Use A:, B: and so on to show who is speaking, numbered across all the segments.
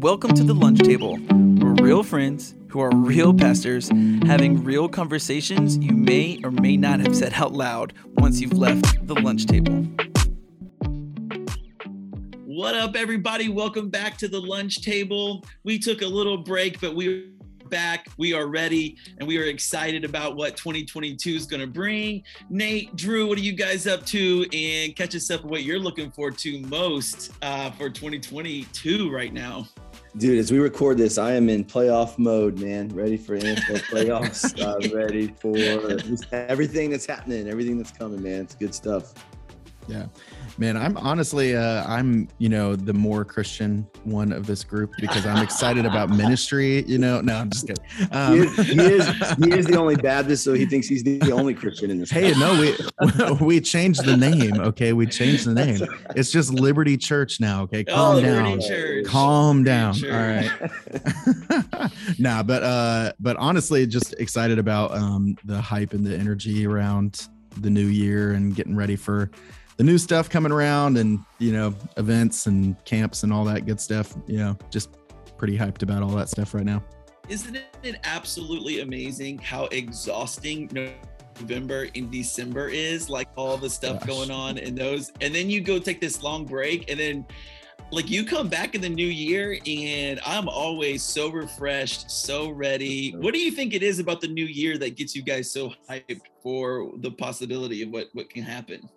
A: Welcome to the lunch table. We're real friends who are real pastors having real conversations you may or may not have said out loud once you've left the lunch table. What up, everybody? Welcome back to the lunch table. We took a little break, but we back. We are ready and we are excited about what 2022 is going to bring. Nate, Drew, what are you guys up to? And catch us up what you're looking forward to most uh, for 2022 right now.
B: Dude, as we record this, I am in playoff mode, man. Ready for NFL playoffs. I'm ready for everything that's happening, everything that's coming, man. It's good stuff.
C: Yeah. Man i'm honestly uh i'm you know the more christian one of this group because i'm excited about ministry you know? No i'm just kidding.
B: Um, he, is, he, is, he is the only baptist so he thinks he's the only christian in this
C: hey no we we changed the name okay? We changed the name. It's just liberty church now okay? Oh, calm oh, down. Church. calm down. All right. Nah but uh but honestly just excited about um the hype and the energy around the new year and getting ready for the new stuff coming around and you know events and camps and all that good stuff you know just pretty hyped about all that stuff right now
A: isn't it absolutely amazing how exhausting november and december is like all the stuff Gosh. going on in those and then you go take this long break and then like you come back in the new year and I'm always so refreshed, so ready. What do you think it is about the new year that gets you guys so hyped for the possibility of what what can happen?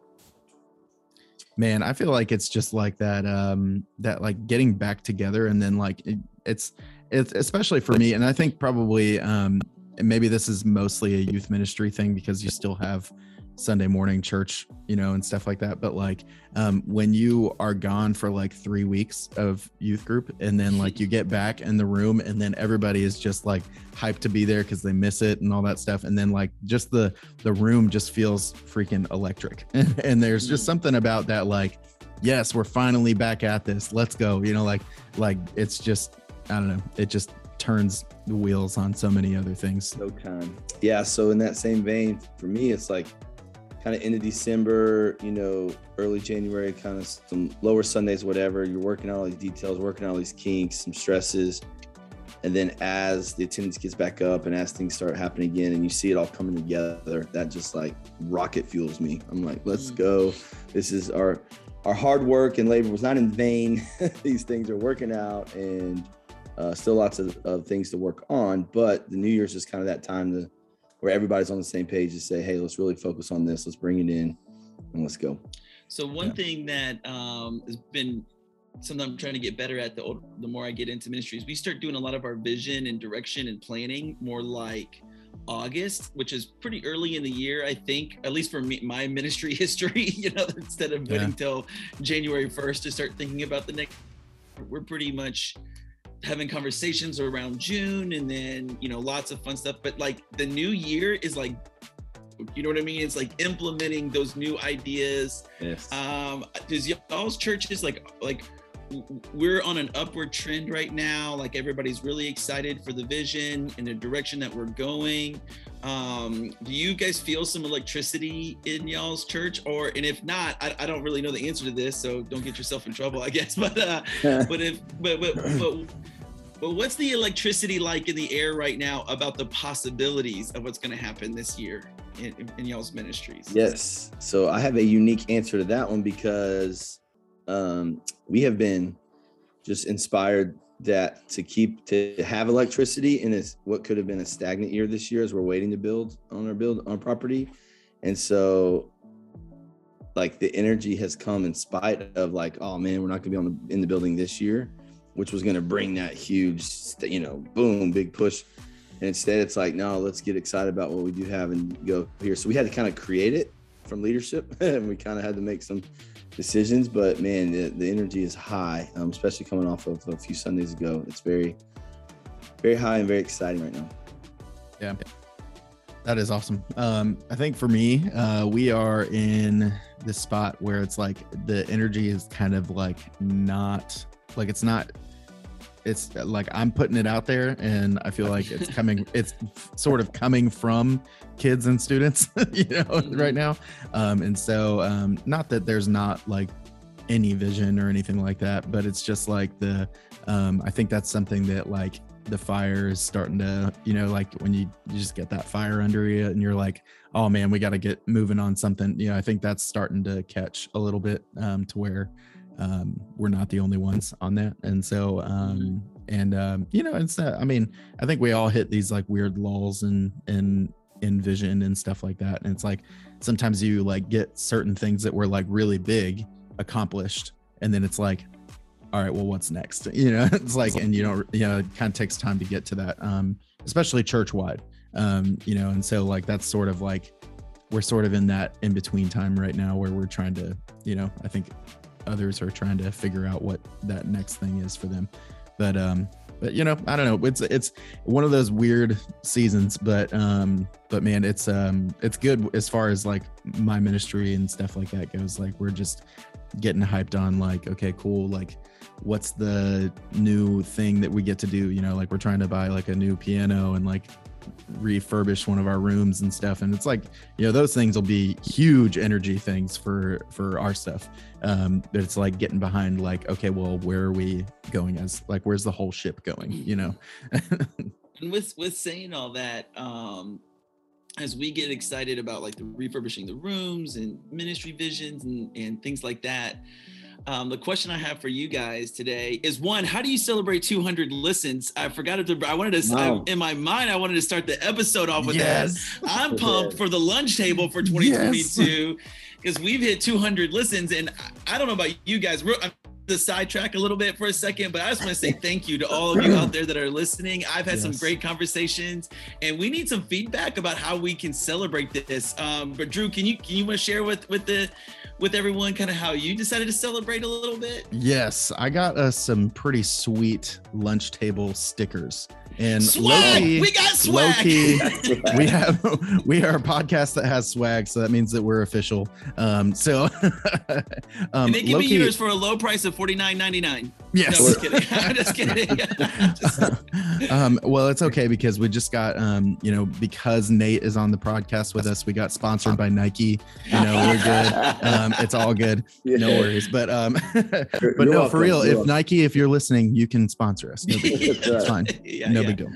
C: Man i feel like it's just like that um that like getting back together and then like it, it's it's especially for me and i think probably um maybe this is mostly a youth ministry thing because you still have Sunday morning church, you know, and stuff like that. But like um, when you are gone for like three weeks of youth group and then like you get back in the room and then everybody is just like hyped to be there because they miss it and all that stuff. And then like just the the room just feels freaking electric. and there's just mm. something about that like, yes, we're finally back at this. Let's go. You know, like like it's just I don't know. It just turns the wheels on so many other things.
B: No time. Yeah. So in that same vein, for me, it's like kind of end of December, you know, early January, kind of some lower Sundays, whatever. You're working on all these details, working on all these kinks, some stresses. And then as the attendance gets back up and as things start happening again and you see it all coming together, that just like rocket fuels me. I'm like, let's mm. go. This is our our hard work and labor was not in vain. these things are working out and uh, still lots of, of things to work on. But the New Year's is kind of that time to where everybody's on the same page to say, hey, let's really focus on this. Let's bring it in and let's go.
A: So one yeah. thing that um, has been something I'm trying to get better at the older, the more I get into ministries, we start doing a lot of our vision and direction and planning more like August, which is pretty early in the year, I think, at least for me, my ministry history, you know, instead of waiting yeah. till January 1st to start thinking about the next, we're pretty much having conversations around June and then, you know, lots of fun stuff. But like the new year is like, you know what I mean? It's like implementing those new ideas. Yes. Um, does y'all's churches like, like, we're on an upward trend right now. Like everybody's really excited for the vision and the direction that we're going. Um, do you guys feel some electricity in y'all's church? Or and if not, I, I, don't really know the answer to this, so don't get yourself in trouble, I guess. But uh, but if but but, but but what's the electricity like in the air right now about the possibilities of what's going to happen this year in, in, y'all's ministries?
B: Yes. So I have a unique answer to that one because um, we have been just inspired that to keep to have electricity in this what could have been a stagnant year this year as we're waiting to build on our build on property and so like the energy has come in spite of like oh man we're not gonna be on the in the building this year which was going to bring that huge, you know, boom, big push. And instead, it's like, no, let's get excited about what we do have and go here. So we had to kind of create it from leadership, and we kind of had to make some decisions. But man, the, the energy is high, um, especially coming off of a few Sundays ago. It's very, very high and very exciting right now.
C: Yeah. That is awesome. Um, I think for me, uh, we are in this spot where it's like the energy is kind of like not like it's not it's like I'm putting it out there and I feel like it's coming it's sort of coming from kids and students, you know, mm-hmm. right now. Um and so um not that there's not like any vision or anything like that, but it's just like the um, I think that's something that like the fire is starting to you know like when you, you just get that fire under you and you're like oh man we got to get moving on something you know i think that's starting to catch a little bit um, to where um, we're not the only ones on that. And so um, and um, you know it's uh, i mean i think we all hit these like weird lulls and and in vision and stuff like that. And it's like sometimes you like get certain things that were like really big accomplished and then it's like all right well what's next? You know it's like and you know you know it kind of takes time to get to that um especially church wide um you know and so like that's sort of like we're sort of in that in between time right now where we're trying to you know i think others are trying to figure out what that next thing is for them. But um but you know i don't know. It's it's one of those weird seasons but um but man it's um it's good as far as like my ministry and stuff like that goes. Like we're just getting hyped on like okay cool like what's the new thing that we get to do? You know like we're trying to buy like a new piano and like refurbish one of our rooms and stuff. And it's like you know those things will be huge energy things for for our stuff. Um but it's like getting behind like okay well where are we going as like where's the whole ship going you know?
A: And with with saying all that um as we get excited about like the refurbishing the rooms and ministry visions and, and things like that um, the question I have for you guys today is one: How do you celebrate 200 listens? I forgot to. I wanted to. Wow. I, in my mind, I wanted to start the episode off with yes. that. I'm pumped for the lunch table for 2022 because yes. we've hit 200 listens, and I, I don't know about you guys. We're, I'm the sidetrack a little bit for a second, but I just want to say thank you to all of you out there that are listening. I've had yes. some great conversations, and we need some feedback about how we can celebrate this. Um, but Drew, can you can you want to share with with the with everyone kind of how you decided to celebrate a little bit?
C: Yes, I got us some pretty sweet lunch table stickers. And
A: swag! Loki, we got swag. Loki,
C: we have we are a podcast that has swag, so that means that we're official. Um, so
A: um, and they give Loki, me yours for a low price of forty nine ninety nine.
C: Yes,
A: no, I'm just kidding. I'm just
C: kidding. um, well, it's okay because we just got um, you know, because Nate is on the podcast with us, we got sponsored by Nike. You know, we're good. Um, it's all good. Yeah. No worries. But um, but you're no, welcome. for real, you're if welcome. Nike, if you're listening, you can sponsor us. No big deal. It's fine. Yeah, no yeah. big deal.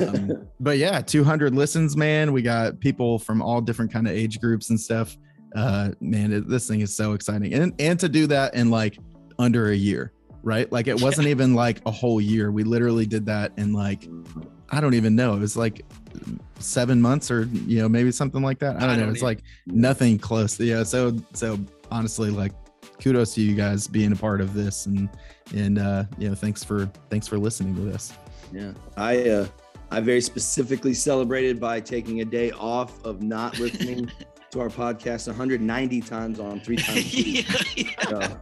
C: Um, but yeah, 200 listens, man. We got people from all different kind of age groups and stuff. Uh, man, it, this thing is so exciting, and and to do that and like under a year, right? Like it wasn't even like a whole year. We literally did that in like I don't even know. It was like seven months or you know maybe something like that. I don't, I don't know. It's like nothing close. Yeah. So so honestly, like kudos to you guys being a part of this and and uh you know thanks for thanks for listening to this.
B: Yeah. I uh I very specifically celebrated by taking a day off of not listening to our podcast 190 times on three times. yeah, yeah. So,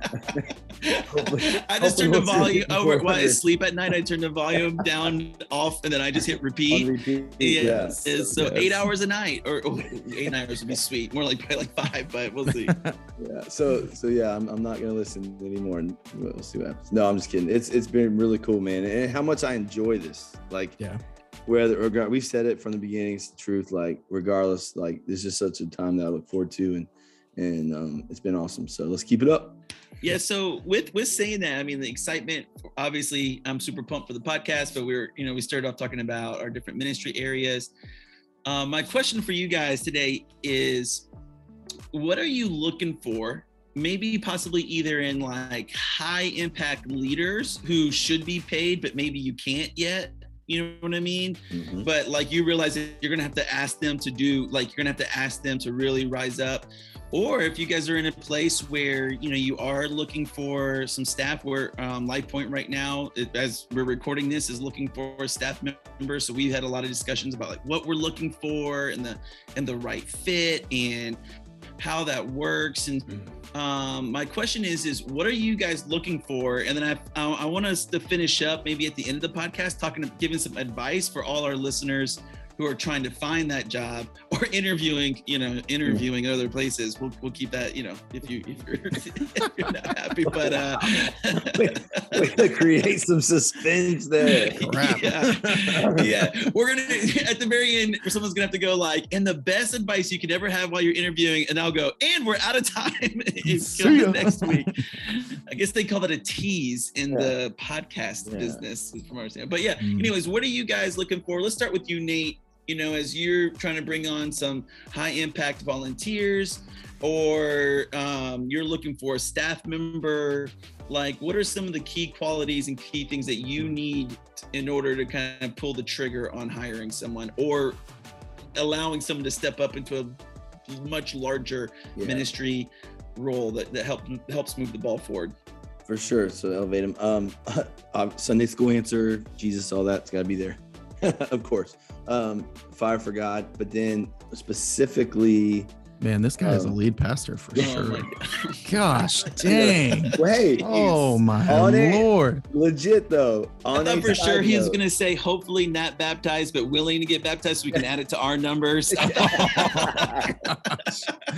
A: I just turned the volume over while I sleep at night. I turn the volume down off and then I just hit repeat. repeat. Yeah. Yes. so yes. eight hours a night or oh, eight hours would be sweet. More like probably like five, but we'll see.
B: yeah. So so yeah, I'm, I'm not gonna listen anymore and we'll see what happens. No, I'm just kidding. It's it's been really cool, man. And how much I enjoy this. Like
C: yeah
B: whether we've said it from the beginning, it's the truth. Like regardless, like this is such a time that I look forward to, and and um, it's been awesome. So let's keep it up.
A: Yeah. So with with saying that, I mean the excitement. Obviously, I'm super pumped for the podcast, but we are you know we started off talking about our different ministry areas. Um, my question for you guys today is, what are you looking for? Maybe possibly either in like high impact leaders who should be paid, but maybe you can't yet you know what I mean? Mm-hmm. But like you realize that you're gonna have to ask them to do, like you're gonna have to ask them to really rise up. Or if you guys are in a place where you know you are looking for some staff, where um, LifePoint right now, as we're recording this, is looking for staff members. So we've had a lot of discussions about like what we're looking for and the and the right fit and how that works and mm-hmm. um, my question is is what are you guys looking for and then i i, I want us to finish up maybe at the end of the podcast talking giving some advice for all our listeners who are trying to find that job or interviewing, you know, interviewing other places. We'll, we'll keep that, you know, if you if you're, if you're not happy. But uh,
B: Way to create some suspense there.
C: Crap.
A: Yeah. yeah, we're gonna at the very end. Someone's gonna have to go like, and the best advice you could ever have while you're interviewing, and I'll go, and we're out of time. It's
C: See
A: coming
C: ya.
A: next week. I guess they call it a tease in
B: Yeah.
A: the podcast
B: Yeah.
A: business, from our standpoint. But yeah,
C: Mm.
A: anyways, what are you guys looking for? Let's start with you, Nate. You know, as you're trying to bring on some high impact volunteers, or um, you're looking for a staff member, like what are some of the key qualities and key things that you need in order to kind of pull the trigger on hiring someone or allowing someone to step up into a much larger
B: Yeah.
A: ministry role that, that help, helps move the ball forward?
B: For sure. So elevate him. Um, uh, Sunday school answer, Jesus, all that's got to be there, of course. Um, fire for God, but then specifically,
C: Man, this guy is a
B: Um,
C: lead pastor for
A: Oh
C: sure.
A: my God.
C: Gosh, dang.
B: wait,
C: Oh my
B: On it.
C: lord.
B: legit though.
A: I
B: On
A: thought for sure
B: side
A: he was going to say, hopefully not baptized, but willing to get baptized so we can add it to our numbers.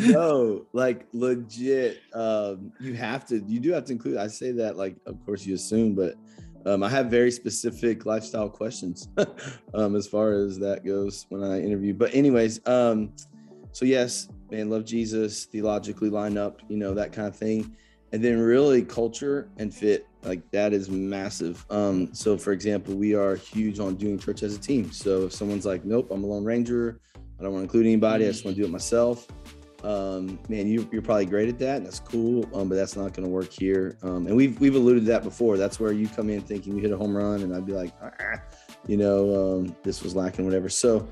B: no, like legit. Um, you have to, you do have to include. I say that like, of course you assume, but um, I have very specific lifestyle questions um, as far as that goes when I interview. But anyways, um, so yes, man, love Jesus, theologically line up, you know that kind of thing, and then really culture and fit, like that is massive. Um, so for example, we are huge on doing church as a team. So if someone's like, nope, I'm a lone ranger. I don't want to include anybody. I just want to do it myself. Um, man, you, you're probably great at that. And that's cool, um, but that's not going to work here. Um, and we've we've alluded to that before. That's where you come in thinking you hit a home run, and I'd be like, ah, you know, um, this was lacking, whatever. So,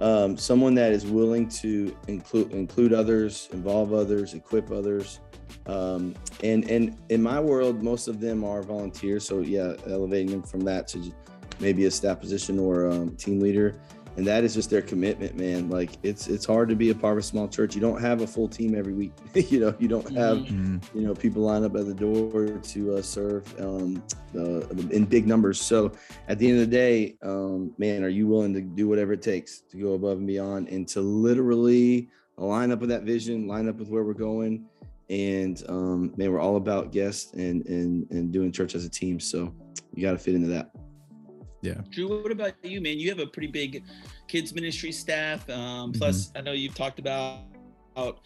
B: um, someone that is willing to include include others, involve others, equip others. Um, and and in my world, most of them are volunteers. So yeah, elevating them from that to maybe a staff position or team leader and that is just their commitment man. Like it's it's hard to be a part of a small church. You don't have a full team every week. You know you don't have
C: Mm,
B: you know people line up at the door to uh, serve um, uh, in big numbers. So at the end of the day um, man are you willing to do whatever it takes to go above and beyond and to literally line up with that vision line up with where we're going? And um, man we're all about guests and and and doing church as a team. So you got to fit into that
A: Drew, what about you, man? You have a pretty big kids ministry staff. Um, plus, I know you've talked about, about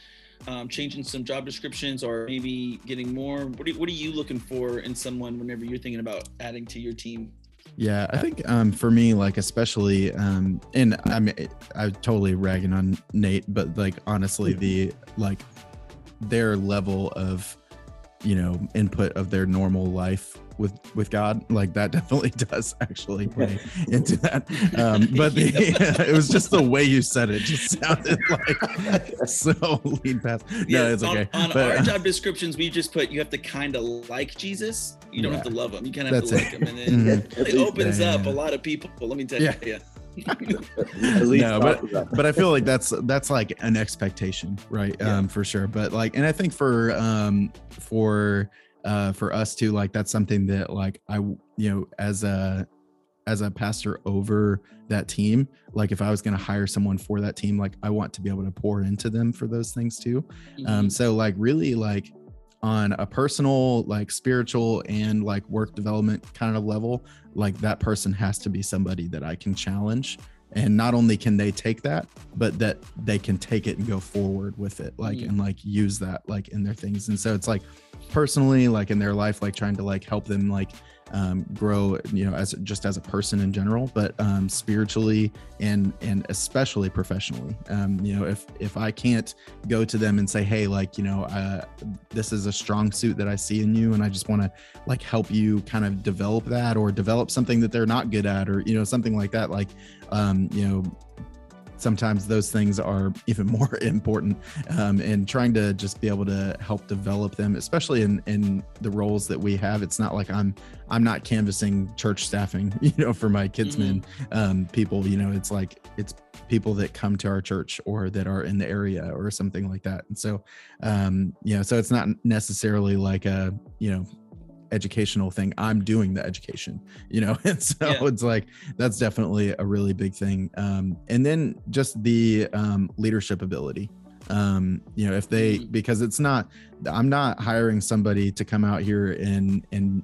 A: um, changing some job descriptions or maybe getting more. What are, what are you looking for in someone whenever you're thinking about adding to your team?
C: Yeah, I think um, for me, like especially, um, and I'm I'm totally ragging on Nate, but like honestly, the like their level of you know input of their normal life with with God, like that definitely does actually play into that. Um, but the, it was just the way you said it just sounded like so lead pass. No, it's
A: on-
C: okay.
A: On,
C: But,
A: our job descriptions, we just put you have to kind of like Jesus. You don't have to love him. You kind of have to
C: it.
A: like him, and then
C: Mhm.
A: it opens
C: Yeah,
A: up
C: yeah.
A: a lot of people. Let me tell
C: Yeah.
A: you.
B: Least
C: No,
B: about
C: but I feel like that's that's like an expectation, right?
A: Yeah.
C: Um, for sure. But like, and I think for um for uh for us too, like that's something that like I you know as a as a pastor over that team, like if I was gonna hire someone for that team, like I want to be able to pour into them for those things too.
A: Mhm.
C: Um, so like really like on a personal, like spiritual and like work development kind of level, like that person has to be somebody that I can challenge. And not only can they take that, but that they can take it and go forward with it, like
A: Mhm.
C: and like use that like in their things. And so it's like personally, like in their life, like trying to like help them like um, grow, you know, as just as a person in general, but um, spiritually and and especially professionally. Um, you know, if if I can't go to them and say, hey, like you know, uh, this is a strong suit that I see in you, and I just want to like help you kind of develop that or develop something that they're not good at, or you know, something like that. Like, um, you know, sometimes those things are even more important um, and trying to just be able to help develop them especially in in the roles that we have. It's not like i'm i'm not canvassing church staffing you know for my kidsmen um, people you know it's like it's people that come to our church or that are in the area or something like that. And so um you know so it's not necessarily like a you know educational thing i'm doing the education you know and so
A: Yeah.
C: it's like that's definitely a really big thing um and then just the um leadership ability um you know if they
A: Mhm.
C: because it's not i'm not hiring somebody to come out here and and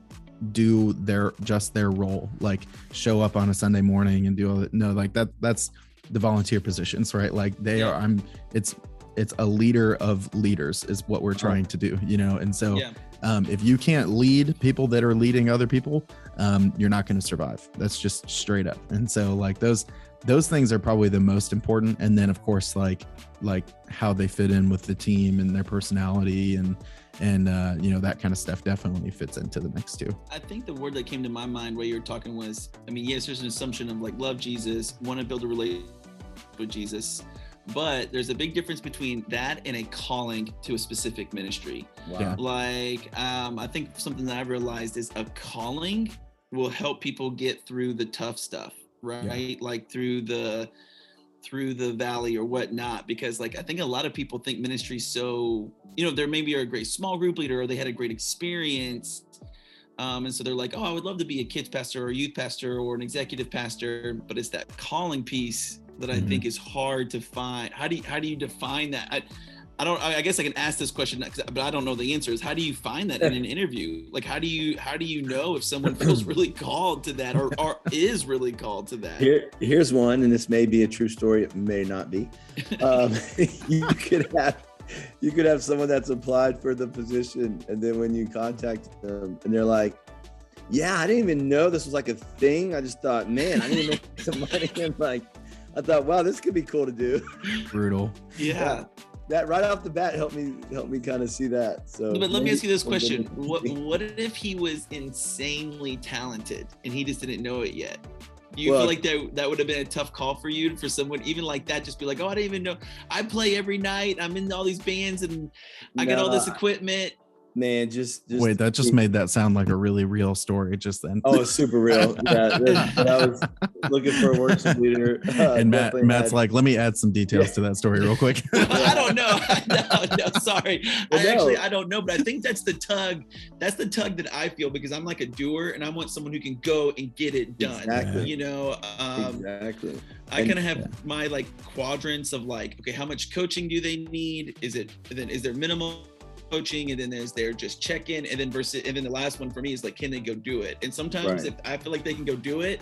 C: do their just their role like show up on a sunday morning and do all that no like that that's the volunteer positions right like they
A: Yeah.
C: are i'm it's it's a leader of leaders is what we're trying to do you know and so
A: Yeah.
C: Um, if you can't lead people that are leading other people um, you're not going to survive. That's just straight up. And so like those those things are probably the most important. And then of course like like how they fit in with the team and their personality and and uh, you know that kind of stuff definitely fits into the mix too.
A: I think the word that came to my mind while you were talking was, I mean, yes, there's an assumption of like love Jesus, want to build a relationship with Jesus, but there's a big difference between that and a calling to a specific ministry.
B: Wow.
C: Yeah.
A: Like, um, I think something that I've realized is a calling will help people get through the tough stuff, right? Like through the through the valley or whatnot because like i think a lot of people think ministry so you know there maybe are a great small group leader or they had a great experience um, and so they're like oh i would love to be a kids pastor or a youth pastor or an executive pastor but it's that calling piece that i
C: Mhm.
A: think is hard to find how do you how do you define that I, I don't. I I guess I can ask this question, but I don't know the answer. Is how do you find that in an interview? Like, how do you how do you know if someone feels really called to that, or, or is really called to that?
B: Here, here's one, and this may be a true story. It may not be. Um, you could have, you could have someone that's applied for the position, and then when you contact them, and they're like, "Yeah, I didn't even know this was like a thing. I just thought, man, I need to make some money." And like, I thought, wow, this could be cool to do.
C: brutal
A: Yeah.
B: That right off the bat helped me helped me kind of see that. So,
A: But let me ask you this question: What what if he was insanely talented and he just didn't know it yet? Do you
B: Well-
A: feel like that that would have been a tough call for you for someone even like that? Just be like, oh, I didn't even know. I play every night. I'm in all these bands and I got all this equipment.
B: Man, just, just
C: wait that just made that sound like a really real story just then
B: Oh, it's super real. Yeah, that- that I was looking for a worship leader. uh,
C: and Matt, Matt's
B: had-
C: like, let me add some details to that story real quick.
A: I don't know. no, no, sorry.
B: Well,
A: I actually. I don't know, but I think that's the tug. That's the tug that I feel because I'm like a doer and I want someone who can go and get it done.
B: Exactly.
A: You know, um,
B: exactly.
A: I kind of have
C: yeah.
A: my like quadrants of like, okay, how much coaching do they need? Is it then is there minimal coaching and then there's their just check in and then versus and then the last one for me is like, can they go do it? And sometimes
B: Right.
A: if I feel like they can go do it,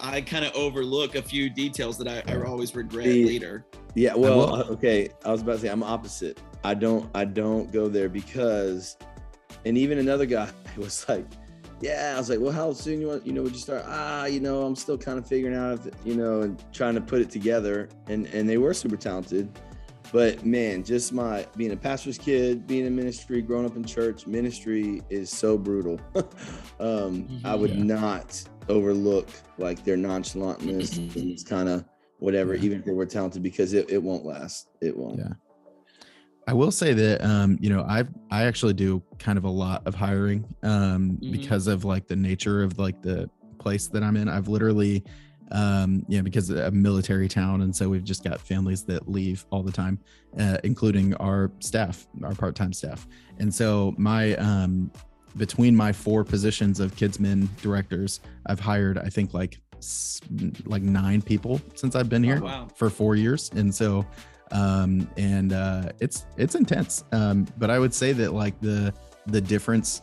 A: I kind of overlook a few details that I, I always regret
B: The-
A: later.
B: Yeah, well, okay. I was about to say I'm opposite. I don't I don't go there because and even another guy was like, Yeah, I was like, Well, how soon you want you know, would you start? Ah, you know, I'm still kind of figuring out if you know, and trying to put it together. And and they were super talented. But man, just my being a pastor's kid, being in ministry, growing up in church, ministry is so brutal. um, I would
C: Yeah.
B: not overlook like their nonchalantness and it's kind of whatever,
C: Yeah.
B: even if they were talented, because it, it won't last. It won't.
C: Yeah. I will say that um, you know, I I actually do kind of a lot of hiring um
A: Mhm.
C: because of like the nature of like the place that I'm in. I've literally um yeah, because of a military town and so we've just got families that leave all the time, uh, including our staff, our part-time staff. And so my um between my four positions of kidsmen directors, I've hired I think like like nine people since I've been here
A: Oh, wow.
C: for four years and so um and uh it's it's intense um but i would say that like the the difference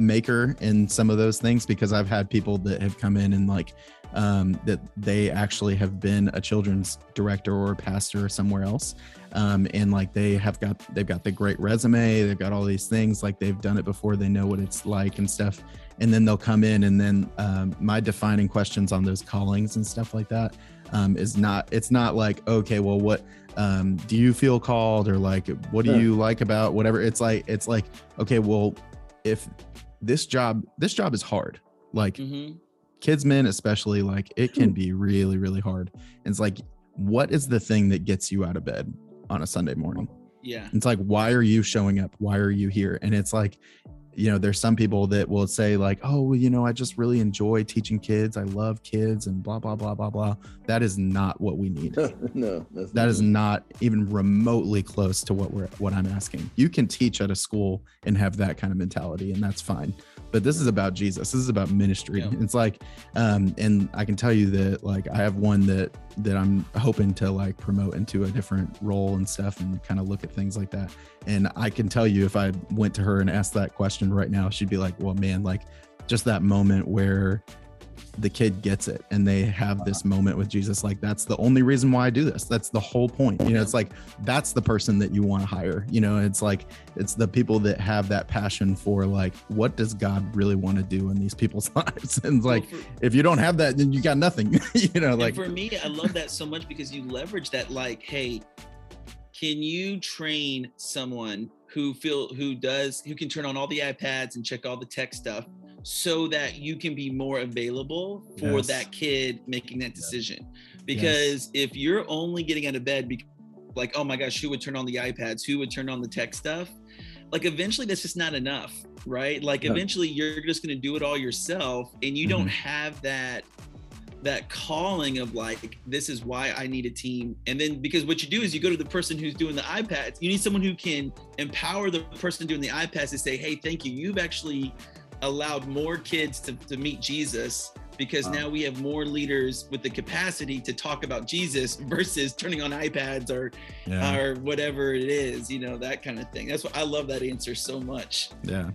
C: maker in some of those things because i've had people that have come in and like um that they actually have been a children's director or pastor somewhere else. Um and like they have got they've got the great resume they've got all these things like they've done it before they know what it's like and stuff. And then they'll come in and then um, my defining questions on those callings and stuff like that um, is not it's not like okay well what um, do you feel called? or like what do
B: Huh.
C: you like about whatever? It's like it's like okay well if this job this job is hard. Like
A: hmm
C: kids men especially like it can be really really hard. And it's like what is the thing that gets you out of bed on a sunday morning?
A: Yeah.
C: it's like why are you showing up? Why are you here? And it's like you know there's some people that will say like oh well, you know i just really enjoy teaching kids. I love kids and blah blah blah blah blah. That is not what we need.
B: No, that's
C: that is not even remotely close to what we're what i'm asking. You can teach at a school and have that kind of mentality and that's fine. But this is about jesus. This is about ministry.
A: Yeah.
C: it's like um and i can tell you that like i have one that that i'm hoping to like promote into a different role and stuff and kind of look at things like that and i can tell you if i went to her and asked that question right now she'd be like well man like just that moment where the kid gets it and they have this moment with Jesus. Like, that's the only reason why I do this. That's the whole point. You know, it's like that's the person that you want to hire. You know, it's like it's the people that have that passion for like, what does God really want to do in these people's lives? And it's like, if you don't have that, then you got nothing. you know,
A: and
C: like
A: for me, I love that so much because you leverage that. Like, hey, can you train someone who feel who does who can turn on all the iPads and check all the tech stuff so that you can be more available for
C: Yes.
A: that kid making that decision? Because if you're only getting out of bed because like, oh my gosh, who would turn on the iPads? Who would turn on the tech stuff? Like eventually that's just not enough, right? Like
B: Yeah.
A: eventually you're just gonna do it all yourself and you don't mm-hmm. have that that calling of like this is why i need a team and then because what you do is you go to the person who's doing the ipads you need someone who can empower the person doing the ipads to say hey thank you you've actually allowed more kids to, to meet jesus because
B: Wow.
A: now we have more leaders with the capacity to talk about jesus versus turning on ipads or
C: yeah,
A: or whatever it is you know that kind of thing that's what i love that answer so much
C: yeah.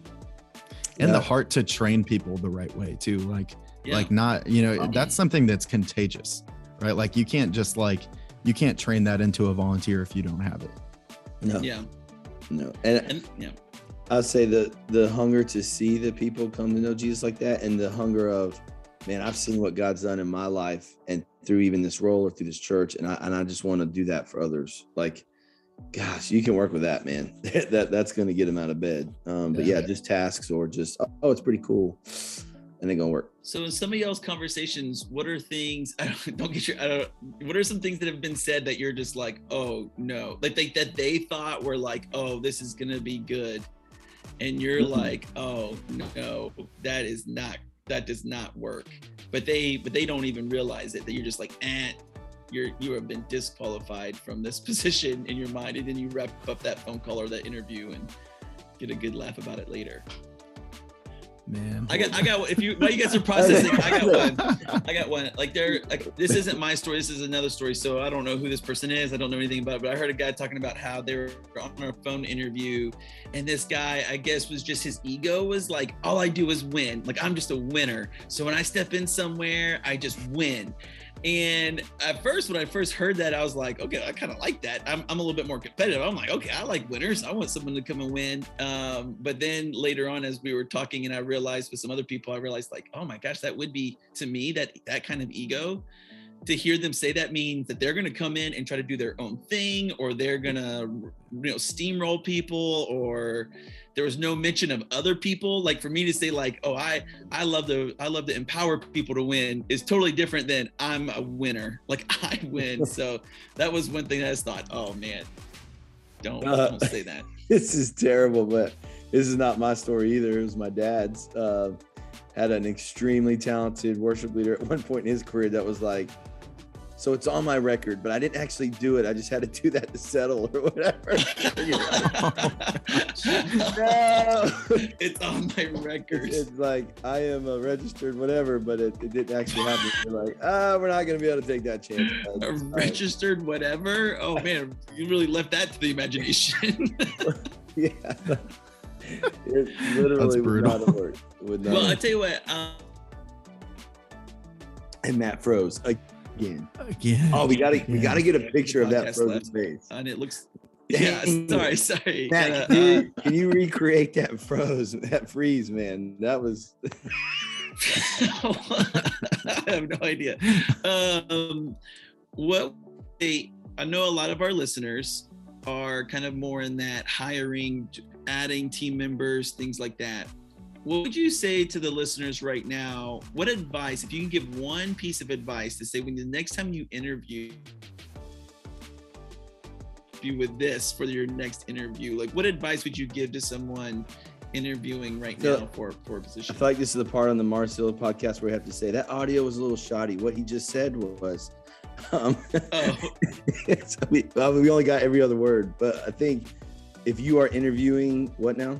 C: And the heart to train people the right way too. Like,
A: yeah.
C: like not you know
A: Um,
C: that's something that's contagious right like you can't just like you can't train that into a volunteer if you don't have it
B: No,
A: yeah
B: no. And
A: and yeah
B: I'd say the the hunger to see the people come to know Jesus like that, and the hunger of, man, I've seen what God's done in my life, and through even this role or through this church, and I and I just want to do that for others. Like, gosh, you can work with that, man. that that's going to get them out of bed. Um, but
C: Yeah.
B: yeah, just tasks or just oh, it's pretty cool, and they're gonna work.
A: So in some of y'all's conversations, what are things? I don't, don't get your. I don't. What are some things that have been said that you're just like, oh no, like they, that they thought were like, oh, this is gonna be good, and you're
B: Mhm.
A: like, oh no, that is not. That does not work. But they, but they don't even realize it. That you're just like, eh, you're you have been disqualified from this position in your mind, and then you wrap up that phone call or that interview and get a good laugh about it later.
C: Man
A: I got, I got. If you, while you guys are processing, I got one. I got one. Like there, like this isn't my story. This is another story. So I don't know who this person is. I don't know anything about. It, but I heard a guy talking about how they were on a phone interview, and this guy, I guess, was just his ego was like, all I do is win. Like I'm just a winner. So when I step in somewhere, I just win. And at first, when I first heard that, I was like, okay, I kind of like that. I'm, I'm a little bit more competitive. I'm like, okay, I like winners. I want someone to come and win. Um, but then later on, as we were talking, and I realized with some other people, I realized like, oh my gosh, that would be to me that that kind of ego. To hear them say that means that they're going to come in and try to do their own thing, or they're going to, you know, steamroll people, or there was no mention of other people. Like for me to say like, oh, I I love to I love to empower people to win is totally different than I'm a winner. Like I win. so that was one thing I just thought, oh man, don't
B: Uh,
A: don't say that.
B: this is terrible, but this is not my story either. It was my dad's. Uh, had an extremely talented worship leader at one point in his career that was like, so it's on my record, but I didn't actually do it. I just had to do that to settle or whatever. You're like, no.
A: it's on my record.
B: It's like I am a registered whatever, but it, it didn't actually happen. You're like, ah, we're not gonna be able to take that chance.
A: A
B: All right.
A: registered whatever. Oh man, you really left that to the imagination.
B: Yeah. It literally would
C: brutal.
B: not have worked. It would not
A: well, I
B: have-
A: tell you what. Um,
B: and Matt froze again.
C: again
B: Oh, we gotta we gotta get a picture of that frozen
A: left.
B: face.
A: and it looks. Yeah, sorry, sorry.
B: Matt,
A: Gotta,
B: can
A: uh,
B: you, can you recreate that froze, that freeze, man? That was
A: I have no idea. Um, what they, I know a lot of our listeners are kind of more in that hiring, adding team members, things like that. What would you say to the listeners right now? What advice, if you can give one piece of advice to say when the next time you interview you with this for your next interview, like what advice would you give to someone interviewing right
B: So,
A: now for for a
B: I
A: position?
B: feel like this is the part on the Marcelo podcast where we have to say that audio was a little shoddy. What he just said was um
A: Oh.
B: so we, well, we only got every other word, but I think if you are interviewing what now?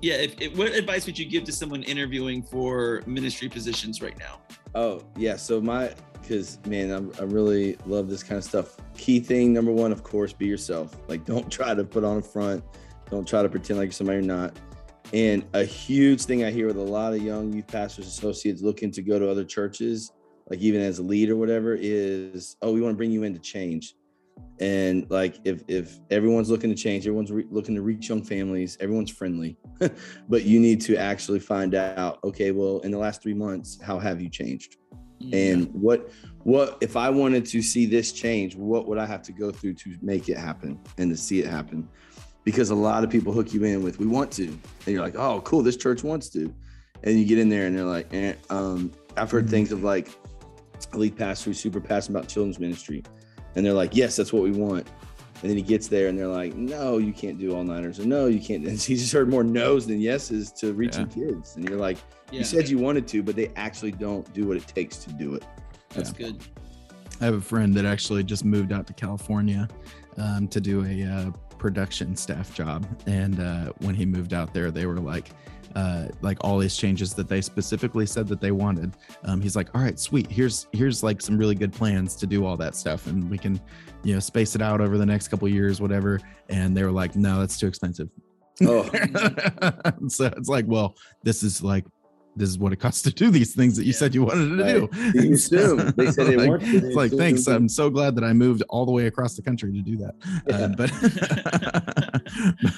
A: Yeah, if, if, what advice would you give to someone interviewing for ministry positions right now?
B: Oh yeah, so my because man, I'm, I really love this kind of stuff. Key thing number one, of course, be yourself. Like, don't try to put on a front. Don't try to pretend like you're somebody you're not. And a huge thing I hear with a lot of young youth pastors associates looking to go to other churches, like even as a lead or whatever, is oh, we want to bring you in to change. And like if if everyone's looking to change, everyone's re- looking to reach young families, everyone's friendly, but you need to actually find out. Okay, well, in the last three months, how have you changed? And what what if I wanted to see this change? What would I have to go through to make it happen and to see it happen? because a lot of people hook you in with we want to and you're like oh cool this church wants to and you get in there and they're like eh. um, i've heard things of like a lead pastor who's super passionate about children's ministry and they're like yes that's what we want and then he gets there and they're like no you can't do all niners or no you can't and he just heard more no's than yeses to reaching yeah. kids and you're like yeah. you said you wanted to but they actually don't do what it takes to do it
A: that's yeah. good
C: i have a friend that actually just moved out to california um, to do a uh, production staff job. And uh, when he moved out there, they were like, uh, like all these changes that they specifically said that they wanted. Um, he's like, all right, sweet. Here's here's like some really good plans to do all that stuff, and we can, you know, space it out over the next couple years, whatever. And they were like, no, that's too expensive. Oh. so it's like, well, this is like this is what it costs to do these things that you yeah. said you wanted to right.
B: do. You assume they said they
C: like,
B: to.
C: It's like, thanks. I'm so glad that I moved all the way across the country to do that. Yeah. Uh, but,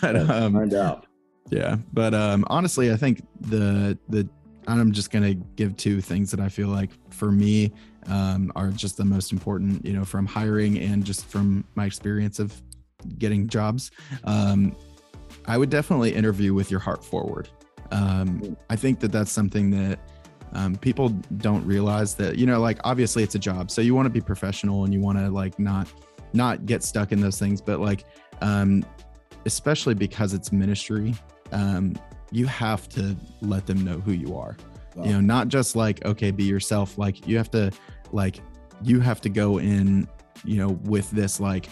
C: but um, find out. Yeah, but um, honestly, I think the the I'm just gonna give two things that I feel like for me um, are just the most important. You know, from hiring and just from my experience of getting jobs. Um, I would definitely interview with your heart forward. Um, I think that that's something that um, people don't realize that you know, like obviously it's a job, so you want to be professional and you want to like not not get stuck in those things, but like um, especially because it's ministry, um, you have to let them know who you are. Wow. You know, not just like okay, be yourself. Like you have to like you have to go in, you know, with this like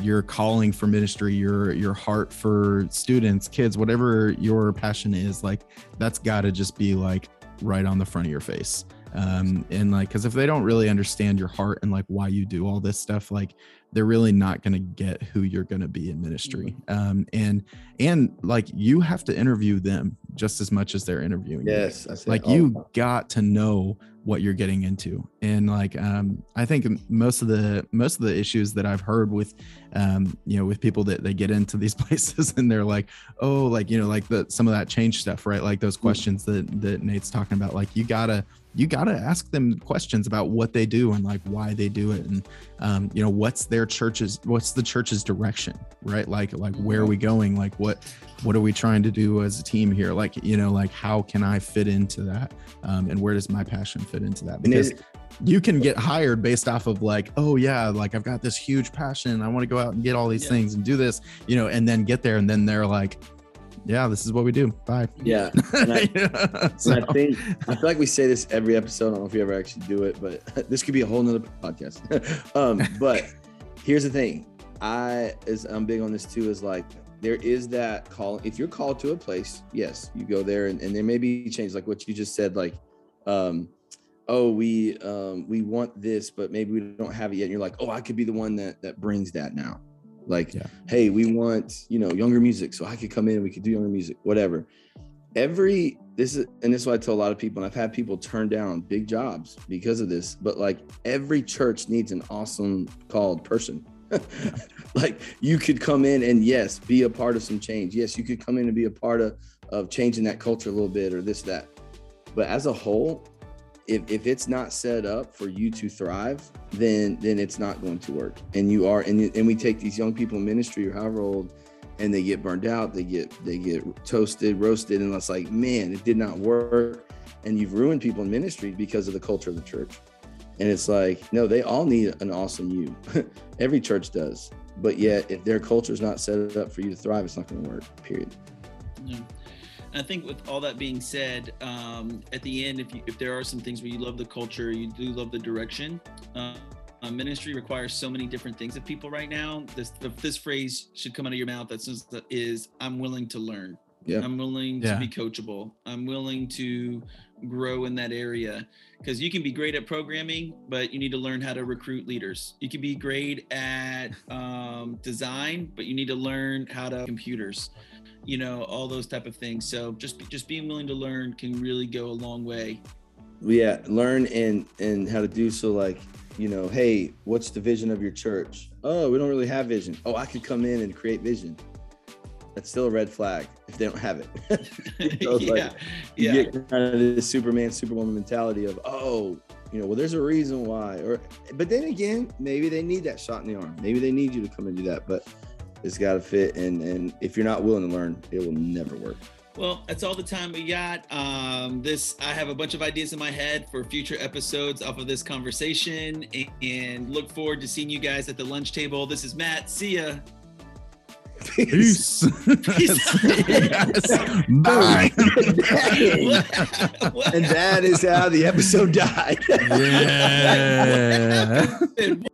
C: your calling for ministry, your your heart for students, kids, whatever your passion is, like that's got to just be like right on the front of your face. Um, and like, because if they don't really understand your heart and like why you do all this stuff, like they're really not going to get who you're going to be in ministry. Mm-hmm. Um, and and like you have to interview them just as much as they're interviewing
B: yes,
C: you. Like you got to know what you're getting into and like um, i think most of the most of the issues that i've heard with um, you know with people that they get into these places and they're like oh like you know like the some of that change stuff right like those mm. questions that that nate's talking about like you gotta you got to ask them questions about what they do and like why they do it and um, you know what's their church's what's the church's direction right? Like like where are we going? Like what what are we trying to do as a team here? Like you know like how can i fit into that? Um, and where does my passion fit into that? Because you can get hired based off of like oh yeah like i've got this huge passion. I want to go out and get all these yeah. things and do this you know and then get there and then they're like yeah, this is what we do. Bye.
B: Yeah. And I, yeah, so. and I think I feel like we say this every episode. I don't know if we ever actually do it, but this could be a whole nother podcast. um, but here's the thing. I is I'm big on this too, is like there is that call. If you're called to a place, yes, you go there and, and there may be change, like what you just said, like um, oh, we um we want this, but maybe we don't have it yet. And you're like, oh, I could be the one that that brings that now like yeah. hey we want you know younger music so i could come in we could do younger music whatever. Every this is and this is what i tell a lot of people and i've had people turn down big jobs because of this but like every church needs an awesome called person. Like you could come in and yes be a part of some change. Yes you could come in and be a part of of changing that culture a little bit or this that. But as a whole if, if it's not set up for you to thrive, then then it's not going to work. And you are and, and we take these young people in ministry or however old and they get burned out, they get they get toasted, roasted, and it's like, man, it did not work. And you've ruined people in ministry because of the culture of the church. And it's like, no, they all need an awesome you. Every church does. But yet, if their culture is not set up for you to thrive, it's not going to work, period.
A: Yeah. I think with all that being said, um, at the end, if you, if there are some things where you love the culture, you do love the direction. Uh, uh, ministry requires so many different things of people right now. This this phrase should come out of your mouth. That says that is I'm willing to learn. Yeah. I'm willing yeah. to be coachable. I'm willing to grow in that area because you can be great at programming, but you need to learn how to recruit leaders. You can be great at um, design, but you need to learn how to computers you know, all those type of things. So just just being willing to learn can really go a long way.
B: Yeah, learn and and how to do so. Like, you know, hey, what's the vision of your church? Oh, we don't really have vision. Oh, I could come in and create vision. That's still a red flag if they don't have it. so
A: yeah,
B: like, you
A: yeah.
B: get kind of this Superman, Superwoman mentality of, oh, you know, well, there's a reason why. Or, but then again, maybe they need that shot in the arm. Maybe they need you to come and do that. But it's got to fit. And and if you're not willing to learn, it will never work.
A: Well, that's all the time we got. Um, this I have a bunch of ideas in my head for future episodes off of this conversation, and, and look forward to seeing you guys at the lunch table. This is Matt. See ya.
C: Peace.
A: Peace.
C: yes. Bye.
A: What- what
B: and that is how the episode died.
C: yeah.
A: happened?